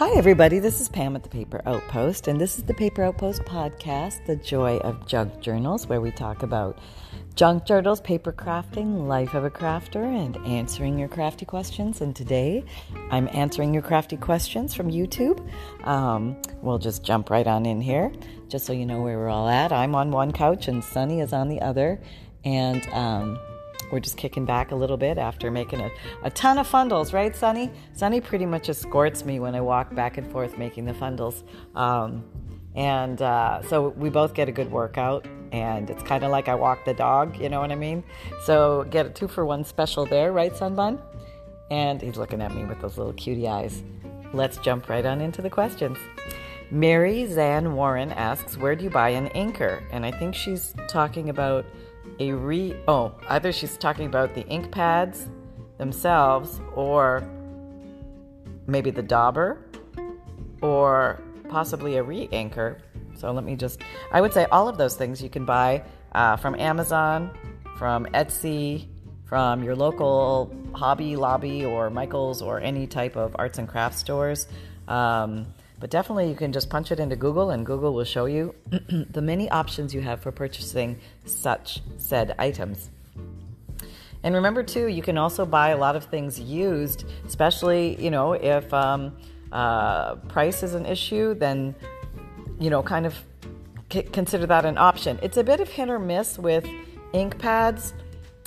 Hi, everybody. This is Pam at the Paper Outpost, and this is the Paper Outpost podcast, The Joy of Junk Journals, where we talk about junk journals, paper crafting, life of a crafter, and answering your crafty questions. And today I'm answering your crafty questions from YouTube. Um, we'll just jump right on in here, just so you know where we're all at. I'm on one couch, and Sunny is on the other. And um, we're just kicking back a little bit after making a, a ton of fundles, right, Sunny? Sunny pretty much escorts me when I walk back and forth making the fundles. Um, and uh, so we both get a good workout, and it's kind of like I walk the dog, you know what I mean? So get a two for one special there, right, Sunbun? And he's looking at me with those little cutie eyes. Let's jump right on into the questions. Mary Zan Warren asks, Where do you buy an inker? And I think she's talking about a re oh either she's talking about the ink pads themselves or maybe the dauber or possibly a re-inker so let me just i would say all of those things you can buy uh, from amazon from etsy from your local hobby lobby or michael's or any type of arts and crafts stores. Um, but definitely, you can just punch it into Google, and Google will show you the many options you have for purchasing such said items. And remember, too, you can also buy a lot of things used, especially, you know, if um, uh, price is an issue, then, you know, kind of c- consider that an option. It's a bit of hit or miss with ink pads.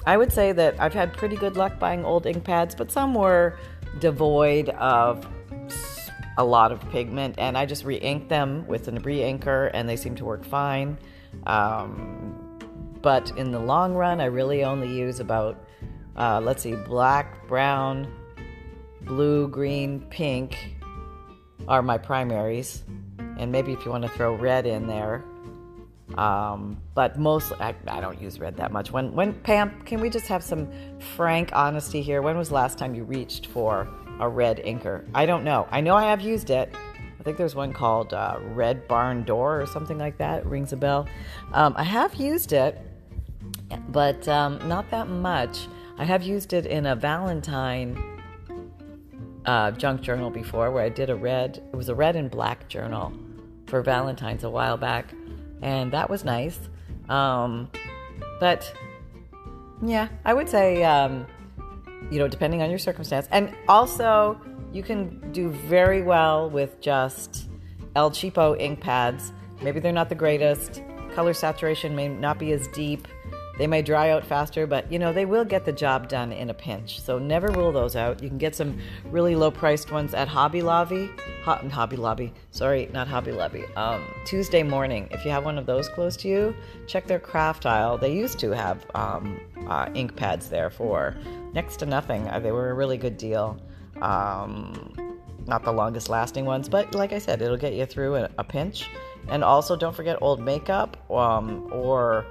I would say that I've had pretty good luck buying old ink pads, but some were devoid of a lot of pigment, and I just re-inked them with an re-inker, and they seem to work fine. Um, but in the long run, I really only use about, uh, let's see, black, brown, blue, green, pink are my primaries, and maybe if you want to throw red in there. Um, but mostly, I, I don't use red that much. When, when Pam, can we just have some frank honesty here? When was last time you reached for a red inker. I don't know. I know I have used it. I think there's one called uh, Red Barn Door or something like that. It rings a bell. Um, I have used it, but um, not that much. I have used it in a Valentine uh, junk journal before where I did a red, it was a red and black journal for Valentine's a while back, and that was nice. Um, but yeah, I would say um, you know, depending on your circumstance. And also, you can do very well with just El Cheapo ink pads. Maybe they're not the greatest. Color saturation may not be as deep. They may dry out faster, but you know, they will get the job done in a pinch. So never rule those out. You can get some really low priced ones at Hobby Lobby. Ho- Hobby Lobby. Sorry, not Hobby Lobby. Um, Tuesday morning. If you have one of those close to you, check their craft aisle. They used to have um, uh, ink pads there for next to nothing. Uh, they were a really good deal. Um, not the longest lasting ones, but like I said, it'll get you through a, a pinch. And also, don't forget old makeup um, or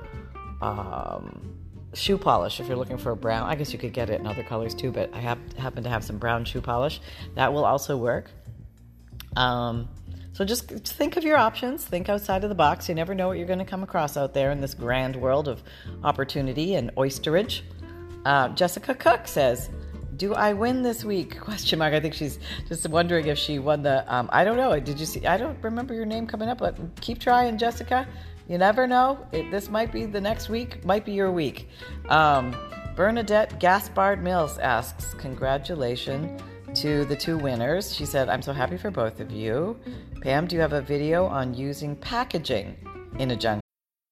um, shoe polish if you're looking for a brown. I guess you could get it in other colors too, but I have, happen to have some brown shoe polish. That will also work. Um, so just think of your options, think outside of the box. You never know what you're going to come across out there in this grand world of opportunity and oysterage. Uh, Jessica Cook says, "Do I win this week?" Question mark. I think she's just wondering if she won the. Um, I don't know. Did you see? I don't remember your name coming up, but keep trying, Jessica. You never know. It, this might be the next week. Might be your week. Um, Bernadette Gaspard Mills asks, "Congratulations." To the two winners, she said, I'm so happy for both of you. Pam, do you have a video on using packaging in a junk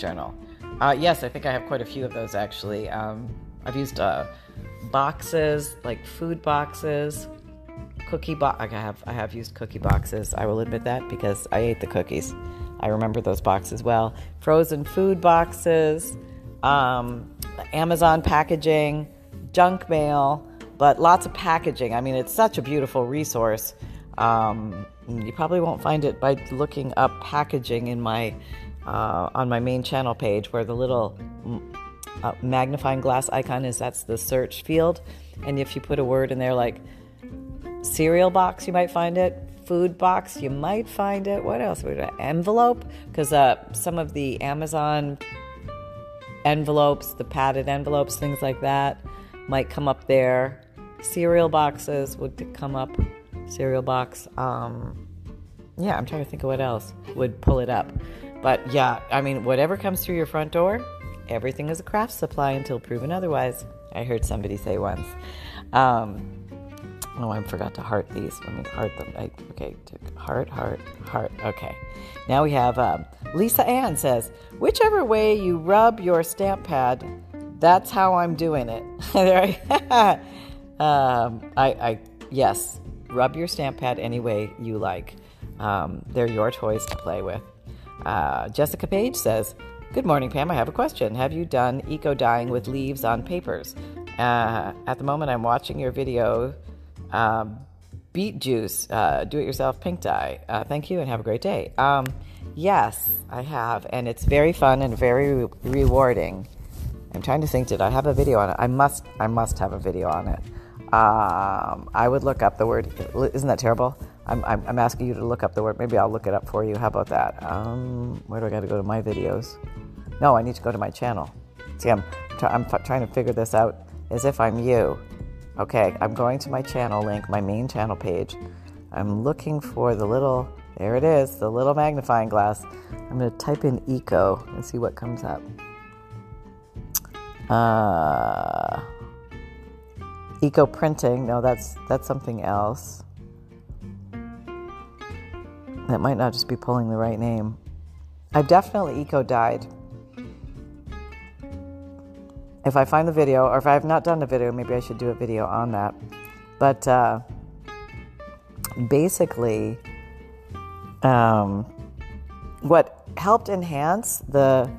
journal. Uh, yes, I think I have quite a few of those actually. Um, I've used uh, boxes, like food boxes, cookie box. I have I have used cookie boxes. I will admit that because I ate the cookies. I remember those boxes well. Frozen food boxes, um, Amazon packaging, junk mail, but lots of packaging. I mean, it's such a beautiful resource. Um, you probably won't find it by looking up packaging in my uh, on my main channel page where the little uh, magnifying glass icon is that's the search field. And if you put a word in there like cereal box you might find it food box you might find it. What else? Would an envelope? Because uh, some of the amazon envelopes the padded envelopes things like that might come up there. Cereal boxes would come up. Cereal box um, yeah i'm trying to think of what else would pull it up but yeah, I mean, whatever comes through your front door, everything is a craft supply until proven otherwise. I heard somebody say once. Um, oh, I forgot to heart these. Let me heart them. I, okay, heart, heart, heart. Okay. Now we have um, Lisa Ann says, whichever way you rub your stamp pad, that's how I'm doing it. um, I, I, yes, rub your stamp pad any way you like. Um, they're your toys to play with. Uh, Jessica Page says, Good morning, Pam. I have a question. Have you done eco dyeing with leaves on papers? Uh, at the moment, I'm watching your video, uh, Beet Juice, uh, Do It Yourself Pink Dye. Uh, thank you and have a great day. Um, yes, I have, and it's very fun and very re- rewarding. I'm trying to think, did I have a video on it? I must, I must have a video on it. Um, I would look up the word, isn't that terrible? I'm, I'm, I'm, asking you to look up the word. Maybe I'll look it up for you. How about that? Um, where do I got to go to my videos? No, I need to go to my channel. See, I'm, I'm trying to figure this out as if I'm you. Okay, I'm going to my channel link, my main channel page. I'm looking for the little, there it is, the little magnifying glass. I'm going to type in eco and see what comes up. Uh, eco printing, no, that's that's something else. That might not just be pulling the right name. I've definitely eco dyed. If I find the video, or if I have not done a video, maybe I should do a video on that. But uh, basically, um, what helped enhance the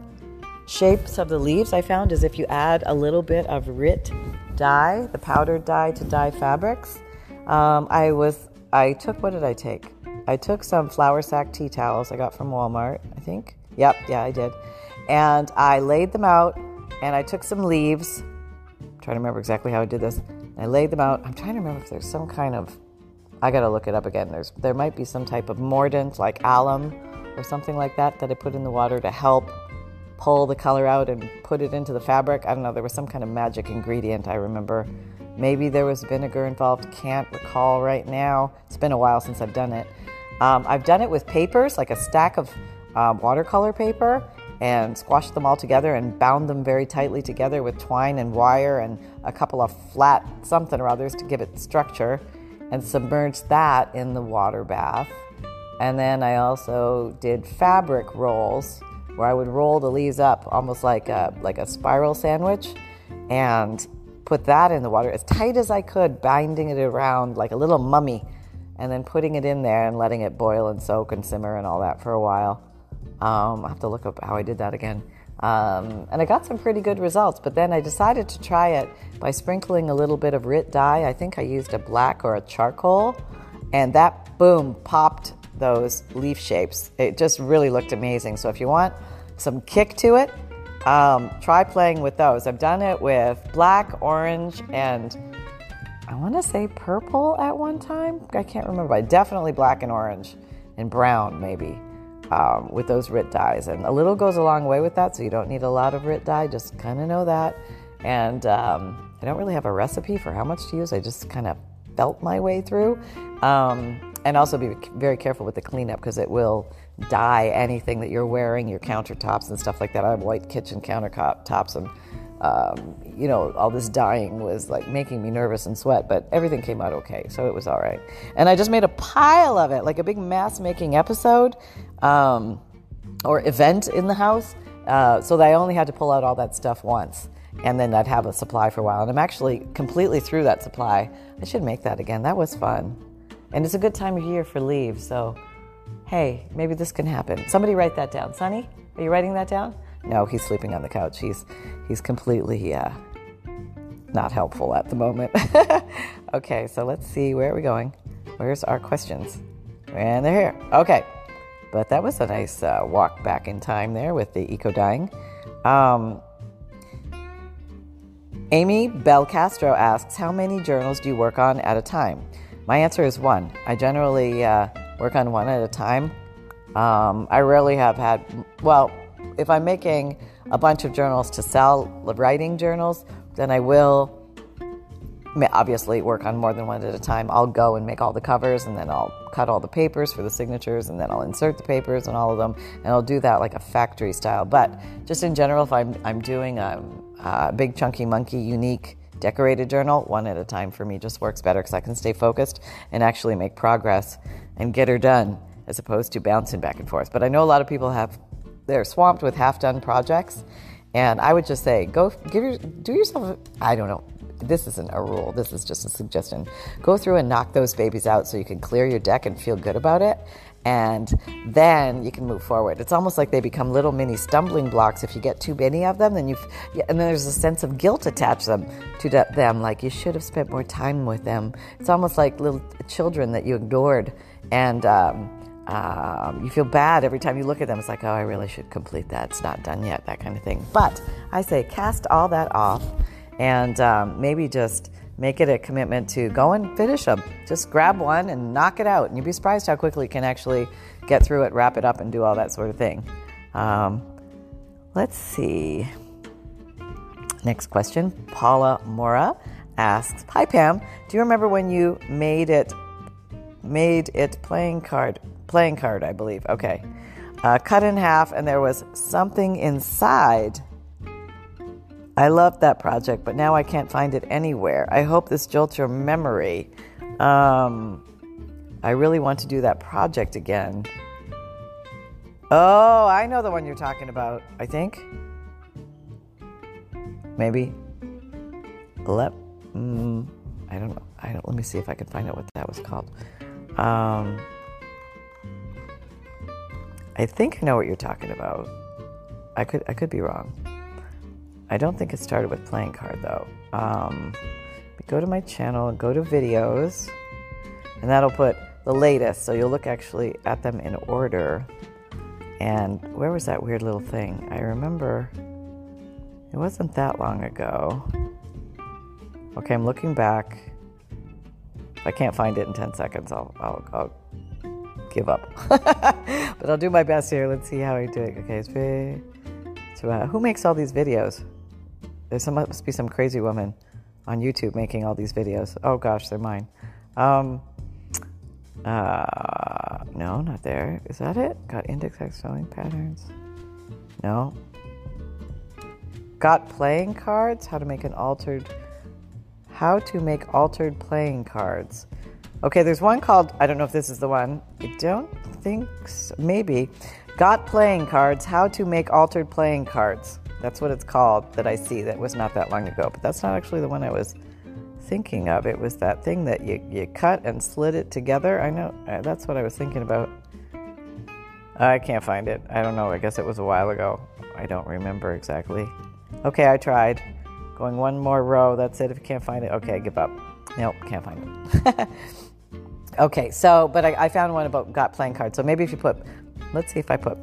shapes of the leaves I found is if you add a little bit of RIT dye, the powdered dye to dye fabrics. Um, I was I took what did I take? I took some flour sack tea towels I got from Walmart, I think. Yep, yeah, I did. And I laid them out and I took some leaves. I'm trying to remember exactly how I did this. I laid them out. I'm trying to remember if there's some kind of I got to look it up again. There's there might be some type of mordant like alum or something like that that I put in the water to help pull the color out and put it into the fabric. I don't know, there was some kind of magic ingredient I remember. Maybe there was vinegar involved, can't recall right now. It's been a while since I've done it. Um, I've done it with papers, like a stack of um, watercolor paper, and squashed them all together and bound them very tightly together with twine and wire and a couple of flat something or others to give it structure, and submerged that in the water bath. And then I also did fabric rolls where I would roll the leaves up almost like a, like a spiral sandwich and put that in the water as tight as I could, binding it around like a little mummy and then putting it in there and letting it boil and soak and simmer and all that for a while. Um, I have to look up how I did that again. Um, and I got some pretty good results, but then I decided to try it by sprinkling a little bit of RIT dye. I think I used a black or a charcoal, and that boom popped those leaf shapes. It just really looked amazing. So if you want some kick to it, um, try playing with those. I've done it with black, orange, and I want to say purple at one time. I can't remember, but definitely black and orange and brown maybe um, with those RIT dyes. And a little goes a long way with that, so you don't need a lot of RIT dye. Just kind of know that. And um, I don't really have a recipe for how much to use. I just kind of felt my way through. Um, and also be very careful with the cleanup because it will dye anything that you're wearing, your countertops and stuff like that. I have white kitchen countertops and um, you know, all this dyeing was like making me nervous and sweat, but everything came out okay, so it was all right. And I just made a pile of it, like a big mass making episode um, or event in the house, uh, so that I only had to pull out all that stuff once. And then I'd have a supply for a while. And I'm actually completely through that supply. I should make that again. That was fun. And it's a good time of year for leaves, so hey, maybe this can happen. Somebody write that down. Sonny, are you writing that down? No, he's sleeping on the couch. He's he's completely uh, not helpful at the moment. okay, so let's see where are we going. Where's our questions? And they're here. Okay. But that was a nice uh, walk back in time there with the eco dyeing. Um, Amy Belcastro asks, How many journals do you work on at a time? My answer is one. I generally uh, work on one at a time. Um, I rarely have had, well, if I'm making a bunch of journals to sell, writing journals, then I will obviously work on more than one at a time. I'll go and make all the covers and then I'll cut all the papers for the signatures and then I'll insert the papers and all of them and I'll do that like a factory style. But just in general, if I'm, I'm doing a, a big chunky monkey unique decorated journal, one at a time for me just works better because I can stay focused and actually make progress and get her done as opposed to bouncing back and forth. But I know a lot of people have they're swamped with half done projects. And I would just say, go give your, do yourself, I don't know, this isn't a rule, this is just a suggestion. Go through and knock those babies out so you can clear your deck and feel good about it. And then you can move forward. It's almost like they become little mini stumbling blocks. If you get too many of them, then you and then there's a sense of guilt attached them to them, like you should have spent more time with them. It's almost like little children that you ignored, and um, um, you feel bad every time you look at them. It's like, oh, I really should complete that. It's not done yet, that kind of thing. But I say, cast all that off and um, maybe just make it a commitment to go and finish them. Just grab one and knock it out. And you'd be surprised how quickly you can actually get through it, wrap it up, and do all that sort of thing. Um, let's see. Next question. Paula Mora asks, Hi Pam, do you remember when you made it made it playing card playing card, I believe. Okay. Uh, cut in half, and there was something inside. I loved that project, but now I can't find it anywhere. I hope this jolts your memory. Um, I really want to do that project again. Oh, I know the one you're talking about, I think. Maybe. Let, mm, I don't know. I don't, let me see if I can find out what that was called. Um, I think I know what you're talking about. I could I could be wrong. I don't think it started with playing card though. Um, go to my channel, and go to videos, and that'll put the latest. So you'll look actually at them in order. And where was that weird little thing? I remember it wasn't that long ago. Okay, I'm looking back. If I can't find it in 10 seconds, I'll, I'll, I'll give up. but I'll do my best here. Let's see how I do it. Okay, it's very. So, uh, who makes all these videos? There must be some crazy woman on YouTube making all these videos. Oh gosh, they're mine. Um, uh, no, not there. Is that it? Got index X sewing patterns? No. Got playing cards? How to make an altered. How to make altered playing cards. Okay, there's one called, I don't know if this is the one. I don't think so. Maybe. Got Playing Cards How to Make Altered Playing Cards. That's what it's called that I see. That was not that long ago, but that's not actually the one I was thinking of. It was that thing that you, you cut and slid it together. I know, uh, that's what I was thinking about. I can't find it. I don't know. I guess it was a while ago. I don't remember exactly. Okay, I tried. Going one more row. That's it. If you can't find it, okay, give up. Nope, can't find it. Okay, so, but I, I, found one about got playing cards. So maybe if you put, let's see if I put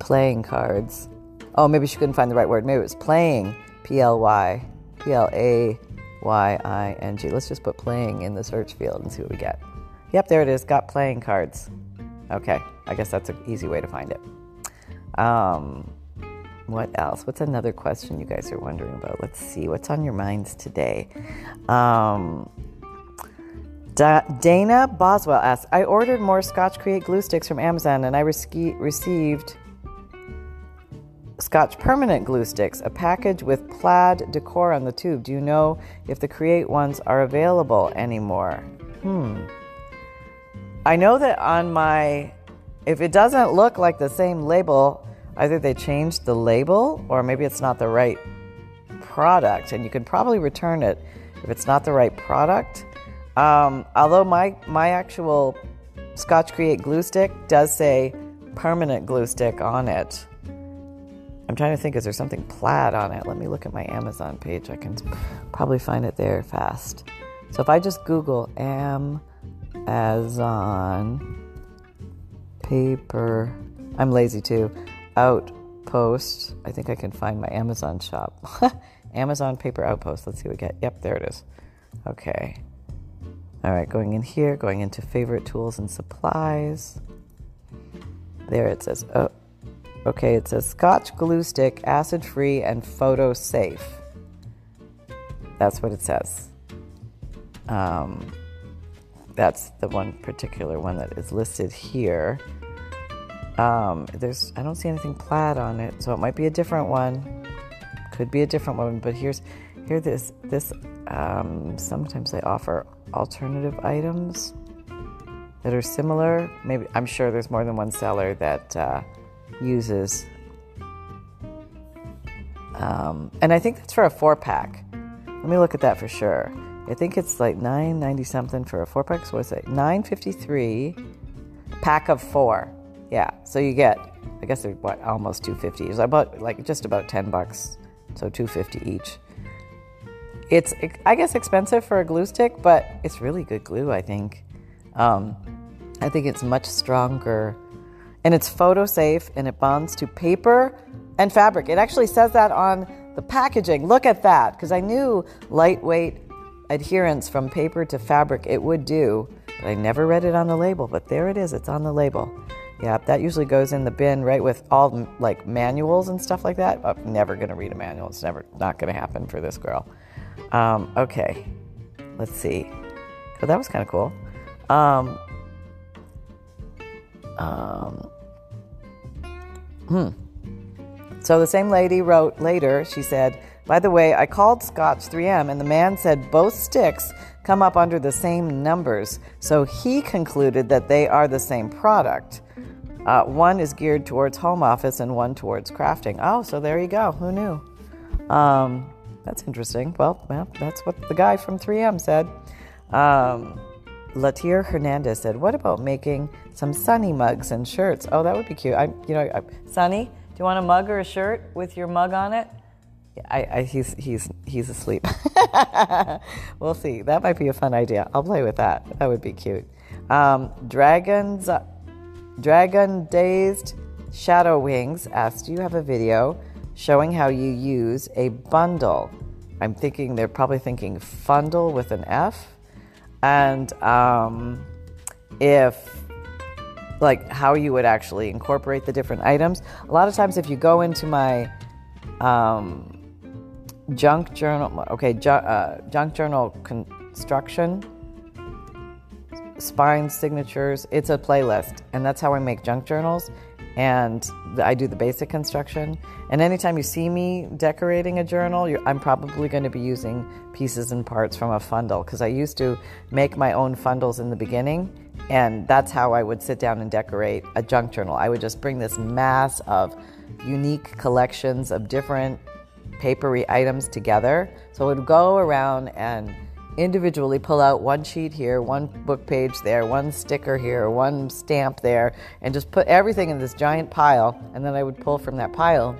playing cards. Oh, maybe she couldn't find the right word. Maybe it was playing, P L Y, P L A Y I N G. Let's just put playing in the search field and see what we get. Yep, there it is. Got playing cards. Okay, I guess that's an easy way to find it. Um, what else? What's another question you guys are wondering about? Let's see. What's on your minds today? Um, Da- Dana Boswell asks, I ordered more Scotch Create glue sticks from Amazon and I re- received Scotch Permanent glue sticks, a package with plaid decor on the tube. Do you know if the Create ones are available anymore? Hmm. I know that on my, if it doesn't look like the same label, either they changed the label or maybe it's not the right product, and you can probably return it if it's not the right product. Um, although my my actual Scotch Create glue stick does say permanent glue stick on it. I'm trying to think, is there something plaid on it? Let me look at my Amazon page. I can probably find it there fast. So if I just Google Amazon paper. I'm lazy too. Outpost. I think I can find my Amazon shop. Amazon paper outpost. Let's see what we get. Yep, there it is. Okay. All right, going in here, going into favorite tools and supplies. There it says, oh, okay, it says Scotch glue stick, acid free, and photo safe. That's what it says. Um, that's the one particular one that is listed here. Um, there's, I don't see anything plaid on it, so it might be a different one. Could be a different one, but here's, here this, this. Um, sometimes they offer alternative items that are similar. Maybe I'm sure there's more than one seller that uh, uses. Um, and I think that's for a four pack. Let me look at that for sure. I think it's like nine ninety something for a four pack. So what's it? Nine fifty three, pack of four. Yeah. So you get, I guess they're what almost two fifty. It's about like just about ten bucks. So two fifty each. It's I guess expensive for a glue stick, but it's really good glue. I think. Um, I think it's much stronger, and it's photo safe, and it bonds to paper and fabric. It actually says that on the packaging. Look at that, because I knew lightweight adherence from paper to fabric it would do, but I never read it on the label. But there it is, it's on the label. Yeah, that usually goes in the bin right with all like manuals and stuff like that. I'm never gonna read a manual. It's never not gonna happen for this girl. Um, okay, let's see. So that was kind of cool. Um, um, hmm. So the same lady wrote later, she said, By the way, I called Scotch 3M and the man said both sticks come up under the same numbers. So he concluded that they are the same product. Uh, one is geared towards home office and one towards crafting. Oh, so there you go. Who knew? Um, that's interesting. Well, well, that's what the guy from 3M said. Um, Latier Hernandez said, "What about making some Sunny mugs and shirts? Oh, that would be cute. I, you know, I, Sunny, do you want a mug or a shirt with your mug on it? I, I, he's he's he's asleep. we'll see. That might be a fun idea. I'll play with that. That would be cute. Um, dragons, dragon dazed shadow wings asked, "Do you have a video showing how you use a bundle?" I'm thinking they're probably thinking fundle with an F, and um, if like how you would actually incorporate the different items. A lot of times, if you go into my um, junk journal, okay, ju- uh, junk journal construction, spine signatures, it's a playlist, and that's how I make junk journals. And I do the basic construction. And anytime you see me decorating a journal, I'm probably going to be using pieces and parts from a fundle because I used to make my own fundles in the beginning and that's how I would sit down and decorate a junk journal. I would just bring this mass of unique collections of different papery items together. So I would go around and individually pull out one sheet here, one book page there, one sticker here, one stamp there, and just put everything in this giant pile. And then I would pull from that pile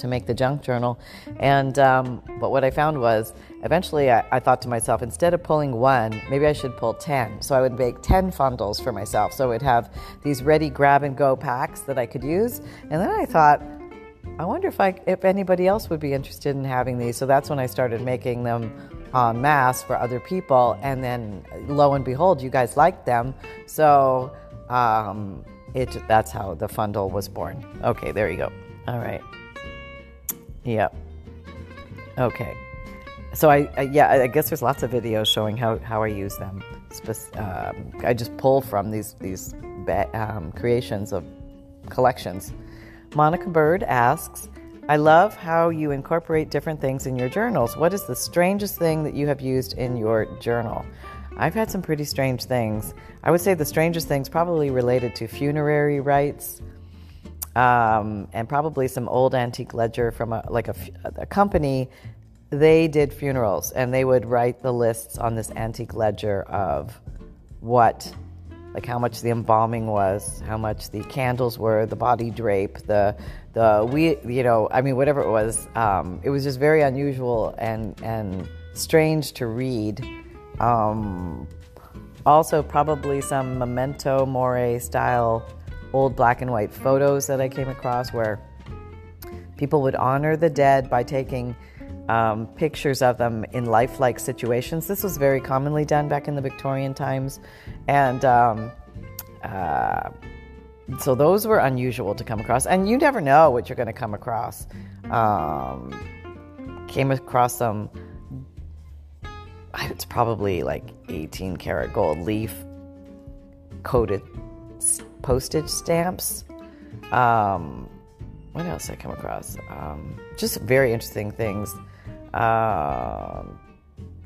to make the junk journal. And um, but what I found was eventually I, I, thought to myself, instead of pulling one, maybe I should pull 10. So I would make 10 fundles for myself. So I would have these ready grab and go packs that I could use. And then I thought, I wonder if I if anybody else would be interested in having these. So that's when I started making them en masse for other people. And then lo and behold, you guys liked them. So um, it that's how the fundle was born. Okay, there you go. All right. Yep. Okay. So I, I, yeah I guess there's lots of videos showing how, how I use them. Um, I just pull from these these um, creations of collections. Monica Bird asks, I love how you incorporate different things in your journals. What is the strangest thing that you have used in your journal? I've had some pretty strange things. I would say the strangest things probably related to funerary rites, um, and probably some old antique ledger from a, like a, a company they did funerals and they would write the lists on this antique ledger of what like how much the embalming was how much the candles were the body drape the the we you know i mean whatever it was um, it was just very unusual and and strange to read um, also probably some memento mori style old black and white photos that I came across where people would honor the dead by taking um, pictures of them in lifelike situations. This was very commonly done back in the Victorian times, and um, uh, so those were unusual to come across. And you never know what you're going to come across. Um, came across some. It's probably like 18 karat gold leaf coated postage stamps. Um, what else I come across? Um, just very interesting things. Um,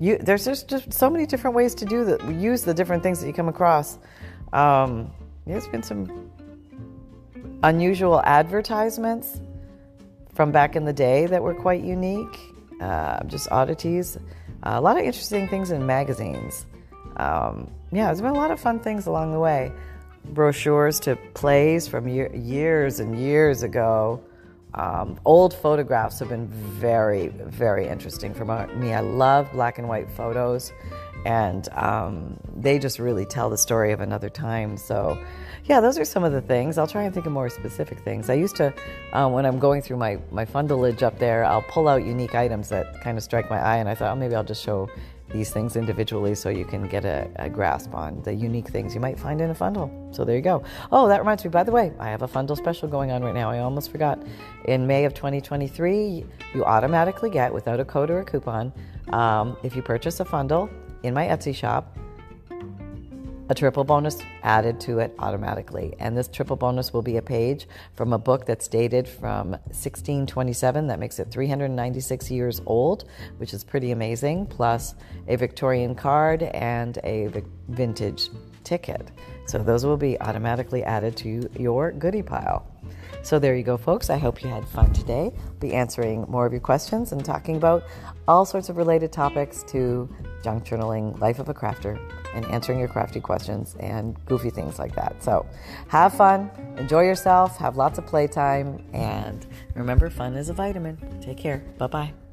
you, there's just, just so many different ways to do that. Use the different things that you come across. Um, there's been some unusual advertisements from back in the day that were quite unique. Uh, just oddities. Uh, a lot of interesting things in magazines. Um, yeah, there's been a lot of fun things along the way. Brochures to plays from year, years and years ago. Um, old photographs have been very, very interesting for me. I love black and white photos, and um, they just really tell the story of another time. So, yeah, those are some of the things. I'll try and think of more specific things. I used to, uh, when I'm going through my, my fundelage up there, I'll pull out unique items that kind of strike my eye, and I thought, oh, maybe I'll just show these things individually so you can get a, a, grasp on the unique things you might find in a fundle. So there you go. Oh, that reminds me, by the way, I have a fundle special going on right now. I almost forgot. In May of 2023, you automatically get, without a code or a coupon, um, if you purchase a fundle in my Etsy shop, a triple bonus added to it automatically. And this triple bonus will be a page from a book that's dated from 1627. That makes it 396 years old, which is pretty amazing, plus a Victorian card and a vintage ticket. So those will be automatically added to your goodie pile. So there you go, folks. I hope you had fun today. I'll be answering more of your questions and talking about all sorts of related topics to junk journaling, life of a crafter, and answering your crafty questions and goofy things like that. So have fun, enjoy yourself, have lots of playtime, and remember, fun is a vitamin. Take care. Bye bye.